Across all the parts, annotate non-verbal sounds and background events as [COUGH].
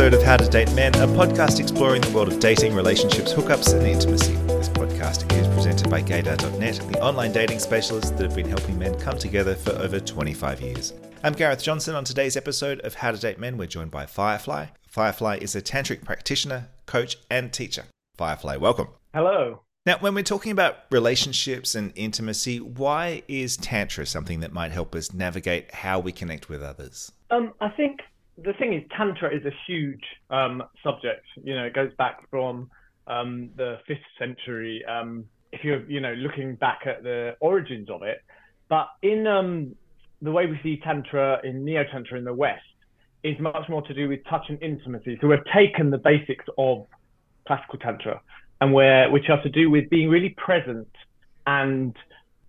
welcome to this episode of How to Date Men, a podcast exploring the world of dating, relationships, hookups, and intimacy. This podcast is presented by gaydar.net, the online dating specialists that have been helping men come together for over 25 years. I'm Gareth Johnson. On today's episode of How to Date Men, we're joined by Firefly. Firefly is a tantric practitioner, coach, and teacher. Firefly, welcome. Hello. Now, when we're talking about relationships and intimacy, why is Tantra something that might help us navigate how we connect with others? Um, I think the thing is, Tantra is a huge um, subject. You know, it goes back from um, the fifth century. Um, if you're, you know, looking back at the origins of it, but in um, the way we see Tantra in Neo Tantra in the West is much more to do with touch and intimacy. So we've taken the basics of classical Tantra and where which are to do with being really present and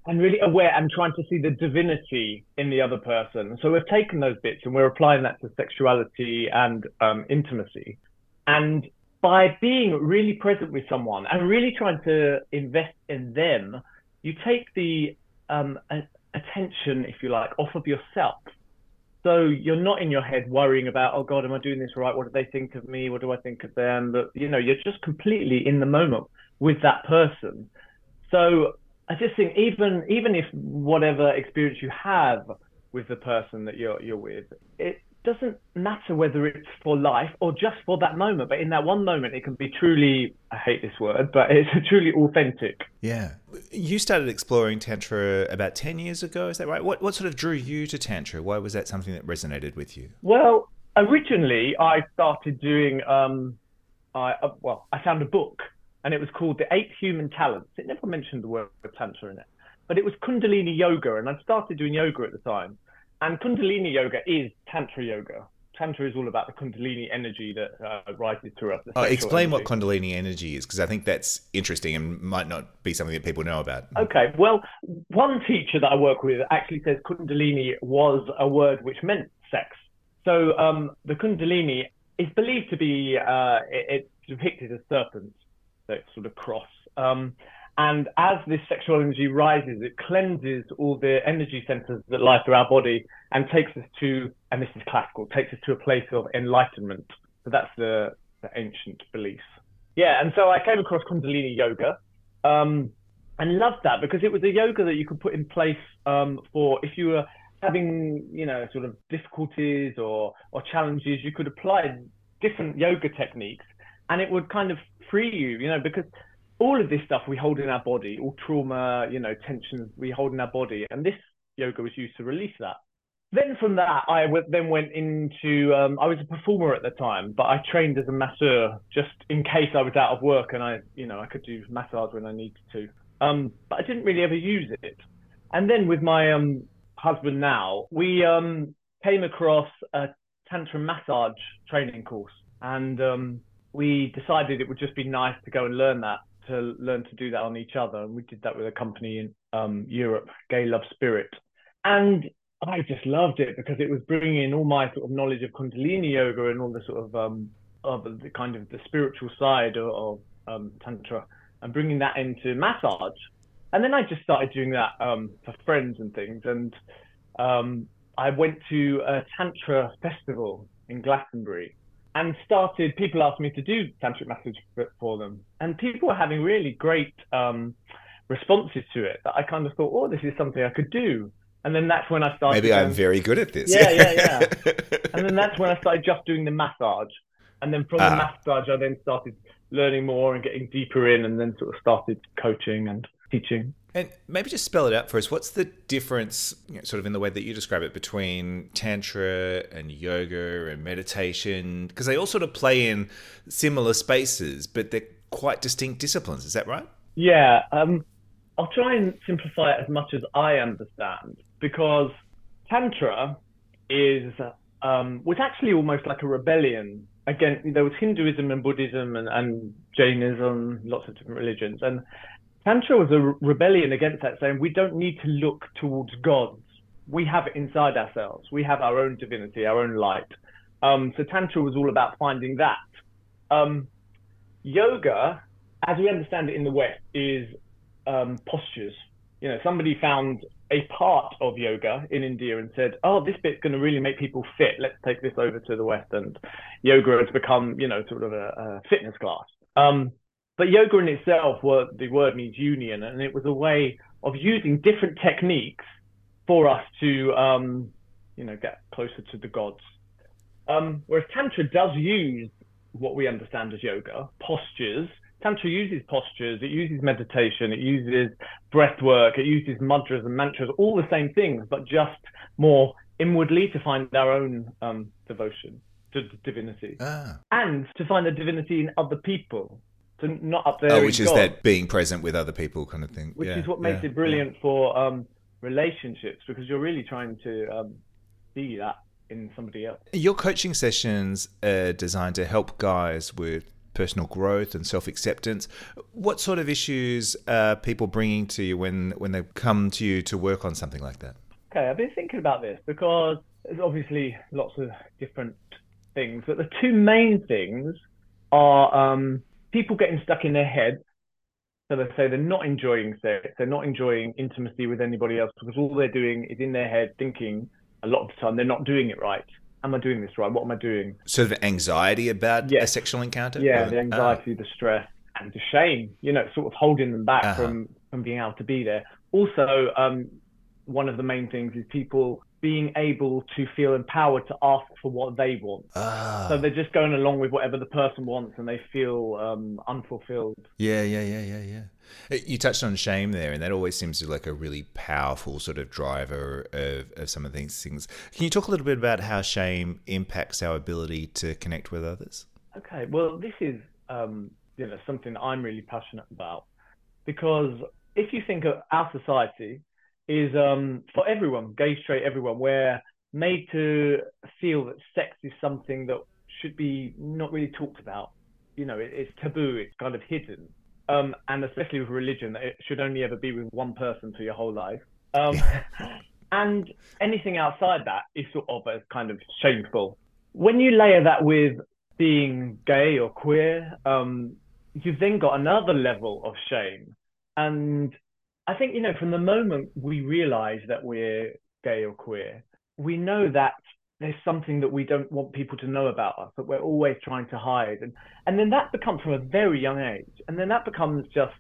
and really aware and trying to see the divinity in the other person. So we've taken those bits and we're applying that to sexuality and um, intimacy. And by being really present with someone and really trying to invest in them, you take the um, attention, if you like, off of yourself. So you're not in your head worrying about, oh God, am I doing this right? What do they think of me? What do I think of them? But you know, you're just completely in the moment with that person. So I just think even even if whatever experience you have with the person that you're you're with, it doesn't matter whether it's for life or just for that moment. But in that one moment, it can be truly, I hate this word, but it's [LAUGHS] truly authentic. Yeah. You started exploring Tantra about 10 years ago, is that right? What, what sort of drew you to Tantra? Why was that something that resonated with you? Well, originally, I started doing, um, I, uh, well, I found a book and it was called The Eight Human Talents. It never mentioned the word Tantra in it, but it was Kundalini Yoga. And I started doing yoga at the time. And Kundalini Yoga is Tantra Yoga. Tantra is all about the Kundalini energy that uh, rises through us. Oh, explain energy. what Kundalini energy is, because I think that's interesting and might not be something that people know about. Okay, well, one teacher that I work with actually says Kundalini was a word which meant sex. So um, the Kundalini is believed to be uh, it, it's depicted as serpents, sort of cross. Um, and as this sexual energy rises, it cleanses all the energy centers that lie through our body and takes us to, and this is classical, takes us to a place of enlightenment. So that's the, the ancient belief. Yeah, and so I came across Kundalini Yoga um, and loved that because it was a yoga that you could put in place um, for if you were having, you know, sort of difficulties or, or challenges, you could apply different yoga techniques and it would kind of free you, you know, because all of this stuff we hold in our body, all trauma, you know, tensions we hold in our body, and this yoga was used to release that. Then from that, I w- then went into. Um, I was a performer at the time, but I trained as a masseur just in case I was out of work and I, you know, I could do massage when I needed to. Um, but I didn't really ever use it. And then with my um, husband now, we um, came across a tantra massage training course, and um, we decided it would just be nice to go and learn that to learn to do that on each other. And we did that with a company in um, Europe, Gay Love Spirit. And I just loved it because it was bringing in all my sort of knowledge of Kundalini yoga and all the sort of, um, of the kind of the spiritual side of, of um, Tantra and bringing that into massage. And then I just started doing that um, for friends and things. And um, I went to a Tantra festival in Glastonbury and started people asked me to do tantric massage for them. And people were having really great um, responses to it that i kind of thought oh this is something i could do. And then that's when i started maybe i'm very good at this. Yeah yeah yeah. [LAUGHS] And then that's when i started just doing the massage. And then from the ah. massage i then started learning more and getting deeper in and then sort of started coaching and teaching and maybe just spell it out for us. What's the difference, you know, sort of in the way that you describe it, between Tantra and yoga and meditation? Because they all sort of play in similar spaces, but they're quite distinct disciplines. Is that right? Yeah. Um, I'll try and simplify it as much as I understand, because Tantra is um, was actually almost like a rebellion against. There was Hinduism and Buddhism and, and Jainism, lots of different religions, and Tantra was a rebellion against that, saying we don't need to look towards gods. We have it inside ourselves. We have our own divinity, our own light. Um, so Tantra was all about finding that. Um, yoga, as we understand it in the West, is um, postures. you know, somebody found a part of yoga in India and said, "Oh, this bit's going to really make people fit. Let's take this over to the West." And yoga has become, you know, sort of a, a fitness class. Um, but yoga in itself, the word means union, and it was a way of using different techniques for us to, um, you know, get closer to the gods. Um, whereas Tantra does use what we understand as yoga, postures. Tantra uses postures, it uses meditation, it uses breath work, it uses mudras and mantras, all the same things, but just more inwardly to find our own um, devotion to divinity ah. and to find the divinity in other people. To not up there. Oh, which is God, that being present with other people kind of thing. Which yeah, is what makes yeah, it brilliant yeah. for um, relationships because you're really trying to um, be that in somebody else. Your coaching sessions are designed to help guys with personal growth and self acceptance. What sort of issues are people bringing to you when when they come to you to work on something like that? Okay, I've been thinking about this because there's obviously lots of different things, but the two main things are um, people getting stuck in their head. So they say they're not enjoying sex, they're not enjoying intimacy with anybody else because all they're doing is in their head thinking a lot of the time they're not doing it right. Am I doing this right? What am I doing? Sort of anxiety about yeah. a sexual encounter? Yeah, the anxiety, the stress, and the shame, you know, sort of holding them back uh-huh. from, from being able to be there. Also, um, one of the main things is people being able to feel empowered to ask for what they want. Ah. So they're just going along with whatever the person wants and they feel um, unfulfilled. Yeah, yeah, yeah, yeah, yeah. Uh, you touched on shame there, and that always seems to be like a really powerful sort of driver of, of some of these things. Can you talk a little bit about how shame impacts our ability to connect with others? Okay, well, this is um, you know something I'm really passionate about because if you think of our society is um, for everyone, gay, straight, everyone, we're made to feel that sex is something that should be not really talked about. You know, it, it's taboo, it's kind of hidden um, and especially with religion, it should only ever be with one person for your whole life. Um, [LAUGHS] and anything outside that is sort of a kind of shameful. When you layer that with being gay or queer, um, you've then got another level of shame. And I think, you know, from the moment we realize that we're gay or queer, we know that there's something that we don't want people to know about us that we're always trying to hide. And and then that becomes from a very young age and then that becomes just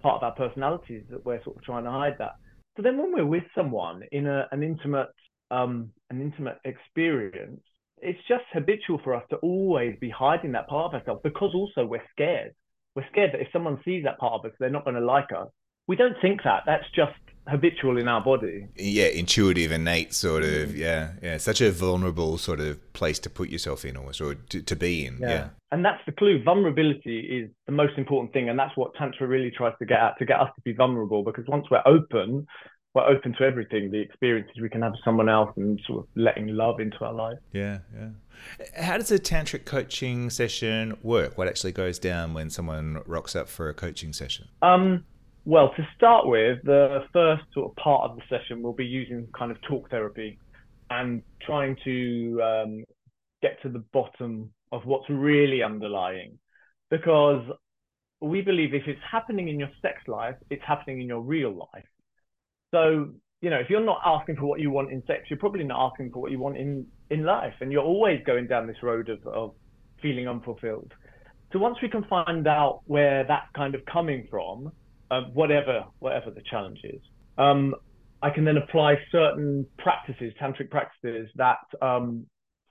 part of our personalities that we're sort of trying to hide that. So then when we're with someone in a, an intimate um an intimate experience it's just habitual for us to always be hiding that part of ourselves because also we're scared. We're scared that if someone sees that part of us they're not going to like us we don't think that that's just habitual in our body. Yeah, intuitive, innate sort of. Mm. Yeah, yeah. Such a vulnerable sort of place to put yourself in, almost, or to, to be in. Yeah. yeah. And that's the clue. Vulnerability is the most important thing, and that's what Tantra really tries to get at to get us to be vulnerable. Because once we're open, we're open to everything, the experiences we can have with someone else, and sort of letting love into our life. Yeah, yeah. How does a tantric coaching session work? What actually goes down when someone rocks up for a coaching session? Um, well, to start with, the first sort of part of the session will be using kind of talk therapy and trying to um, get to the bottom of what's really underlying. Because we believe if it's happening in your sex life, it's happening in your real life. So, you know, if you're not asking for what you want in sex, you're probably not asking for what you want in, in life. And you're always going down this road of, of feeling unfulfilled. So once we can find out where that's kind of coming from, um, whatever whatever the challenge is. Um, I can then apply certain practices, tantric practices that um,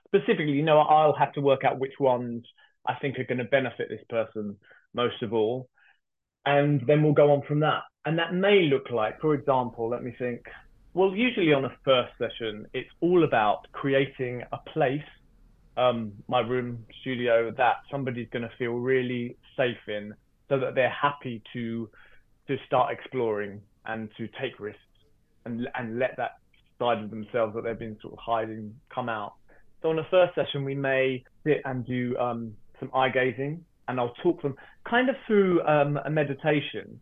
specifically, you know, I'll have to work out which ones I think are going to benefit this person most of all, and then we'll go on from that. And that may look like, for example, let me think. Well, usually on a first session, it's all about creating a place, um, my room, studio, that somebody's going to feel really safe in, so that they're happy to to start exploring and to take risks and and let that side of themselves that they've been sort of hiding come out. So on the first session, we may sit and do um, some eye gazing, and I'll talk them kind of through um, a meditation,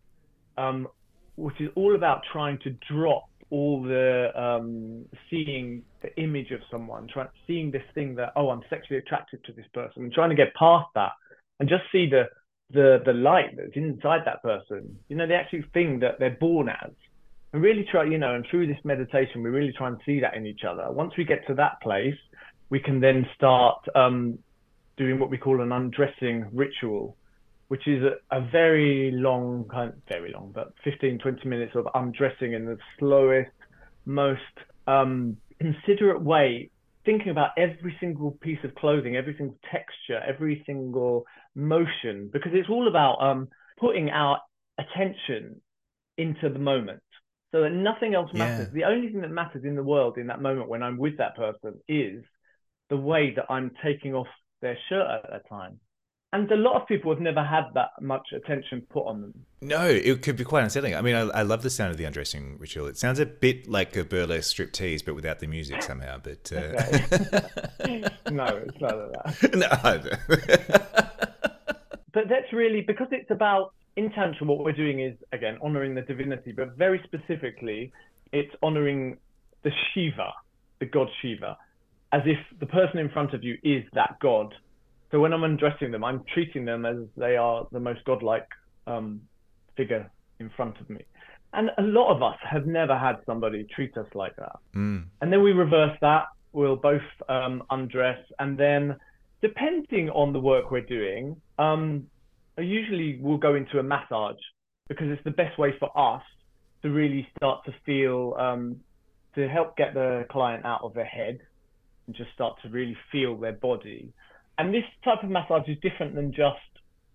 um, which is all about trying to drop all the um, seeing the image of someone, trying seeing this thing that oh I'm sexually attracted to this person, and trying to get past that and just see the the the light that's inside that person. You know, the actual thing that they're born as, and really try, you know, and through this meditation, we really try and see that in each other. Once we get to that place, we can then start um, doing what we call an undressing ritual, which is a, a very long, kind very long, but 15, 20 minutes of undressing in the slowest, most um, considerate way, thinking about every single piece of clothing, every single texture, every single motion, because it's all about um, putting our attention into the moment so that nothing else matters. Yeah. The only thing that matters in the world in that moment when I'm with that person is the way that I'm taking off their shirt at that time. And a lot of people have never had that much attention put on them. No, it could be quite unsettling. I mean, I, I love the sound of the undressing ritual. It sounds a bit like a burlesque strip tease, but without the music [LAUGHS] somehow. But uh... okay. [LAUGHS] [LAUGHS] no, it's not like that. No. But that's really because it's about intention. What we're doing is again honoring the divinity, but very specifically, it's honoring the Shiva, the god Shiva, as if the person in front of you is that god. So when I'm undressing them, I'm treating them as they are the most godlike um, figure in front of me. And a lot of us have never had somebody treat us like that. Mm. And then we reverse that. We'll both um, undress, and then depending on the work we're doing, um, usually we'll go into a massage because it's the best way for us to really start to feel um, to help get the client out of their head and just start to really feel their body. And this type of massage is different than just,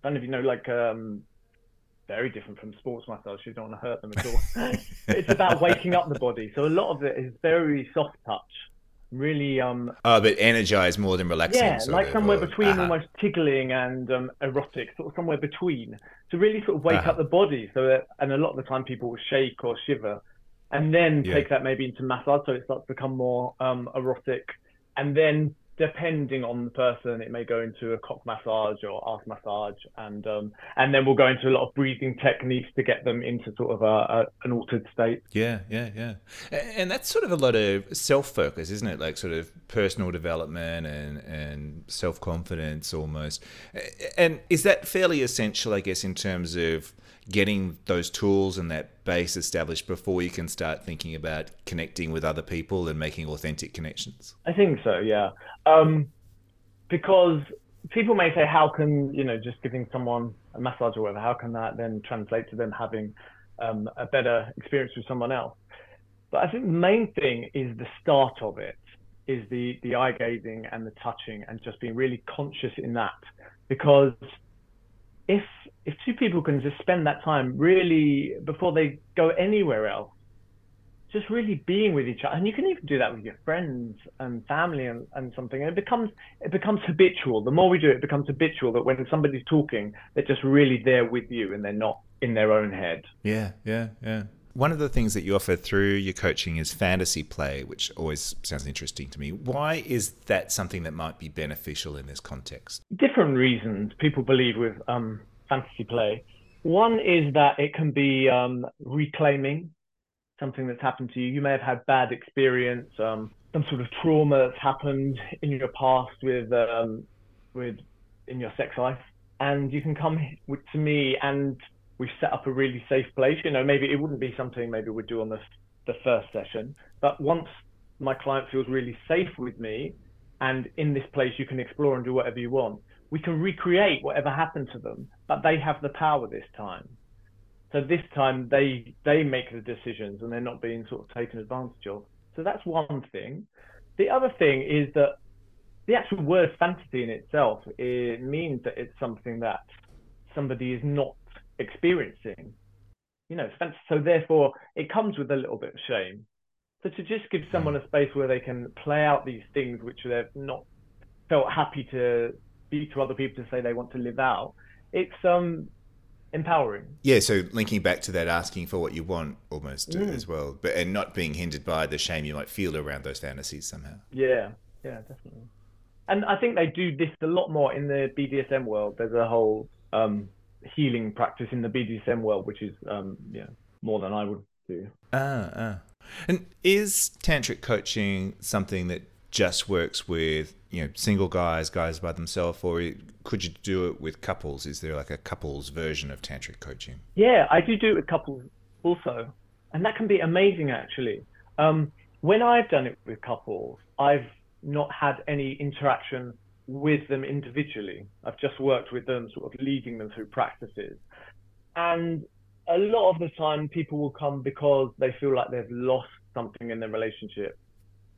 I don't know if you know, like um, very different from sports massage. You don't want to hurt them at all. [LAUGHS] it's about waking up the body. So a lot of it is very soft touch. Really, um, oh, but energized more than relaxing. Yeah, like of, somewhere or, between uh-huh. almost tickling and um, erotic, sort of somewhere between, to really sort of wake uh-huh. up the body. So that, and a lot of the time people will shake or shiver, and then yeah. take that maybe into massage, so it starts to become more um, erotic and then depending on the person, it may go into a cock massage or ass massage, and um, and then we'll go into a lot of breathing techniques to get them into sort of a, a, an altered state. Yeah, yeah, yeah, and that's sort of a lot of self focus, isn't it? Like sort of personal development and and self confidence almost. And is that fairly essential, I guess, in terms of getting those tools and that base established before you can start thinking about connecting with other people and making authentic connections? I think so, yeah. Um, because people may say, how can, you know, just giving someone a massage or whatever, how can that then translate to them having um, a better experience with someone else? But I think the main thing is the start of it is the the eye gazing and the touching and just being really conscious in that because if if two people can just spend that time really before they go anywhere else just really being with each other and you can even do that with your friends and family and, and something and it becomes it becomes habitual. The more we do it, it becomes habitual that when somebody's talking they're just really there with you and they're not in their own head. Yeah yeah yeah one of the things that you offer through your coaching is fantasy play, which always sounds interesting to me. Why is that something that might be beneficial in this context? Different reasons people believe with um, fantasy play. One is that it can be um, reclaiming something that's happened to you. You may have had bad experience, um, some sort of trauma that's happened in your past with um, with in your sex life, and you can come to me and we've set up a really safe place. You know, maybe it wouldn't be something maybe we'd do on the the first session, but once my client feels really safe with me, and in this place you can explore and do whatever you want, we can recreate whatever happened to them, but they have the power this time. So this time they they make the decisions and they're not being sort of taken advantage of. So that's one thing. The other thing is that the actual word fantasy in itself it means that it's something that somebody is not experiencing. You know, so therefore it comes with a little bit of shame. So to just give someone a space where they can play out these things which they've not felt happy to speak to other people to say they want to live out, it's um empowering. Yeah, so linking back to that asking for what you want almost mm. as well, but and not being hindered by the shame you might feel around those fantasies somehow. Yeah, yeah, definitely. And I think they do this a lot more in the BDSM world. There's a whole um, healing practice in the BDSM world, which is um, yeah more than I would do. Ah, ah. And is tantric coaching something that just works with you know single guys, guys by themselves, or could you do it with couples? Is there like a couples version of tantric coaching? Yeah, I do do it with couples also. and that can be amazing actually. Um, when I've done it with couples, I've not had any interaction with them individually. I've just worked with them, sort of leading them through practices. And a lot of the time, people will come because they feel like they've lost something in their relationship.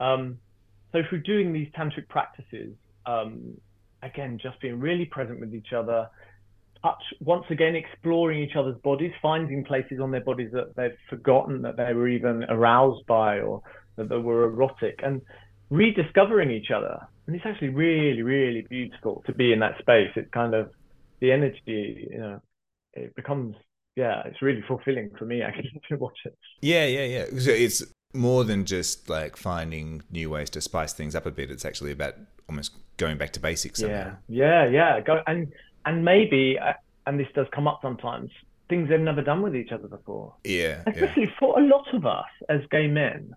Um, so through doing these tantric practices, um, again, just being really present with each other, touch once again exploring each other's bodies, finding places on their bodies that they've forgotten that they were even aroused by or that they were erotic, and rediscovering each other. And it's actually really, really beautiful to be in that space. It's kind of the energy, you know, it becomes yeah, it's really fulfilling for me [LAUGHS] actually to watch it. Yeah, yeah, yeah. So it's more than just like finding new ways to spice things up a bit. It's actually about almost going back to basics. Somehow. Yeah, yeah, yeah. Go and and maybe, uh, and this does come up sometimes. Things they've never done with each other before. Yeah, especially yeah. for a lot of us as gay men,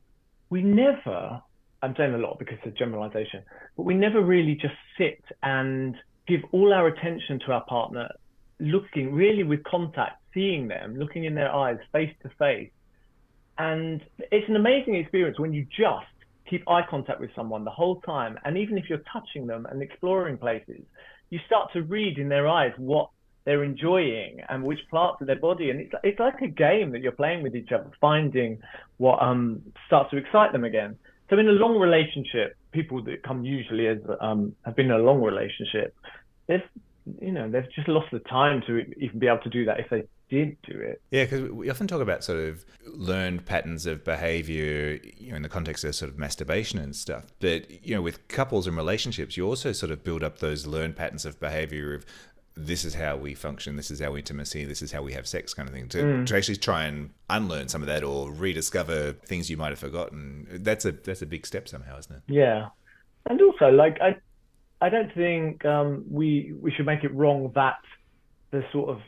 we never. I'm saying a lot because it's a generalization, but we never really just sit and give all our attention to our partner, looking really with contact, seeing them, looking in their eyes, face to face, and it's an amazing experience when you just keep eye contact with someone the whole time. And even if you're touching them and exploring places, you start to read in their eyes what they're enjoying and which parts of their body. And it's, it's like a game that you're playing with each other, finding what um, starts to excite them again. So in a long relationship, people that come usually as um, have been in a long relationship, they've you know they've just lost the time to even be able to do that if they didn't do it. Yeah, because we often talk about sort of learned patterns of behavior, you know, in the context of sort of masturbation and stuff. But you know, with couples and relationships, you also sort of build up those learned patterns of behavior of this is how we function, this is our intimacy, this is how we have sex, kind of thing. To, mm. to actually try and unlearn some of that or rediscover things you might have forgotten. That's a that's a big step somehow, isn't it? Yeah, and also like I, I don't think um, we we should make it wrong that the sort of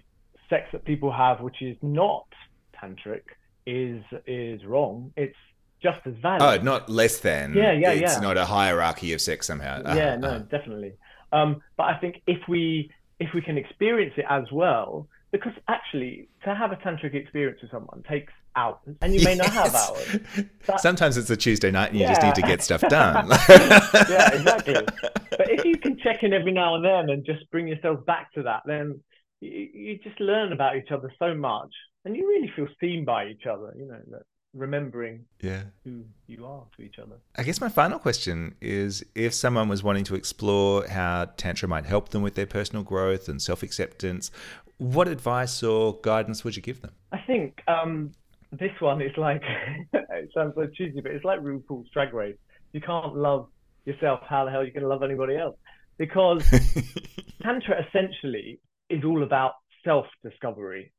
sex that people have, which is not tantric, is is wrong. It's just as valid. Oh, not less than. Yeah, yeah, it's yeah. It's not a hierarchy of sex somehow. Uh, yeah, no, uh. definitely. Um, but I think if we if we can experience it as well, because actually to have a tantric experience with someone takes hours, and you may yes. not have hours. That, Sometimes it's a Tuesday night, and you yeah. just need to get stuff done. [LAUGHS] [LAUGHS] yeah, exactly. But if you can check in every now and then and just bring yourself back to that, then you, you just learn about each other so much, and you really feel seen by each other. You know that remembering yeah who you are to each other. I guess my final question is if someone was wanting to explore how tantra might help them with their personal growth and self-acceptance, what advice or guidance would you give them? I think um, this one is like [LAUGHS] it sounds so cheesy, but it's like RuPaul's Drag Race. You can't love yourself. How the hell are you going to love anybody else? Because [LAUGHS] tantra essentially is all about self discovery.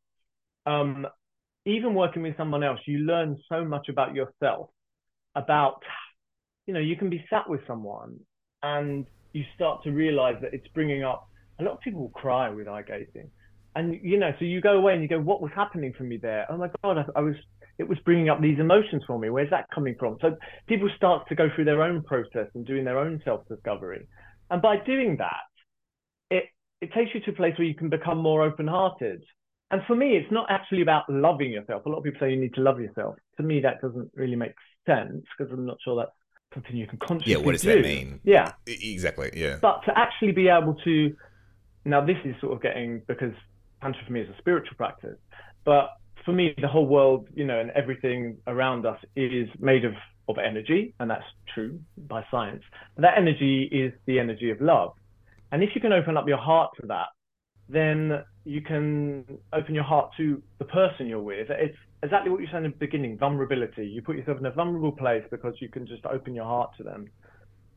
Um, even working with someone else, you learn so much about yourself. About, you know, you can be sat with someone and you start to realize that it's bringing up. A lot of people will cry with eye gazing, and you know, so you go away and you go, "What was happening for me there? Oh my God, I, I was. It was bringing up these emotions for me. Where's that coming from?" So people start to go through their own process and doing their own self discovery, and by doing that, it it takes you to a place where you can become more open-hearted. And for me, it's not actually about loving yourself. A lot of people say you need to love yourself. To me, that doesn't really make sense because I'm not sure that's something you can consciously Yeah, what does do. that mean? Yeah. Exactly, yeah. But to actually be able to, now this is sort of getting, because Tantra for me is a spiritual practice, but for me, the whole world, you know, and everything around us is made of, of energy, and that's true by science. And that energy is the energy of love. And if you can open up your heart to that, then you can open your heart to the person you're with. It's exactly what you said in the beginning vulnerability. You put yourself in a vulnerable place because you can just open your heart to them.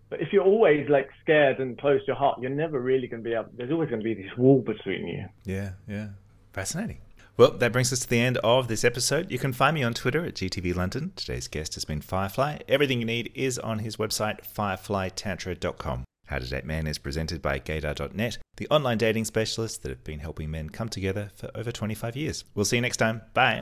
But if you're always like scared and closed your heart, you're never really going to be able, there's always going to be this wall between you. Yeah, yeah. Fascinating. Well, that brings us to the end of this episode. You can find me on Twitter at GTV London. Today's guest has been Firefly. Everything you need is on his website, fireflytantra.com. How to Date Men is presented by gaydar.net, the online dating specialists that have been helping men come together for over 25 years. We'll see you next time. Bye.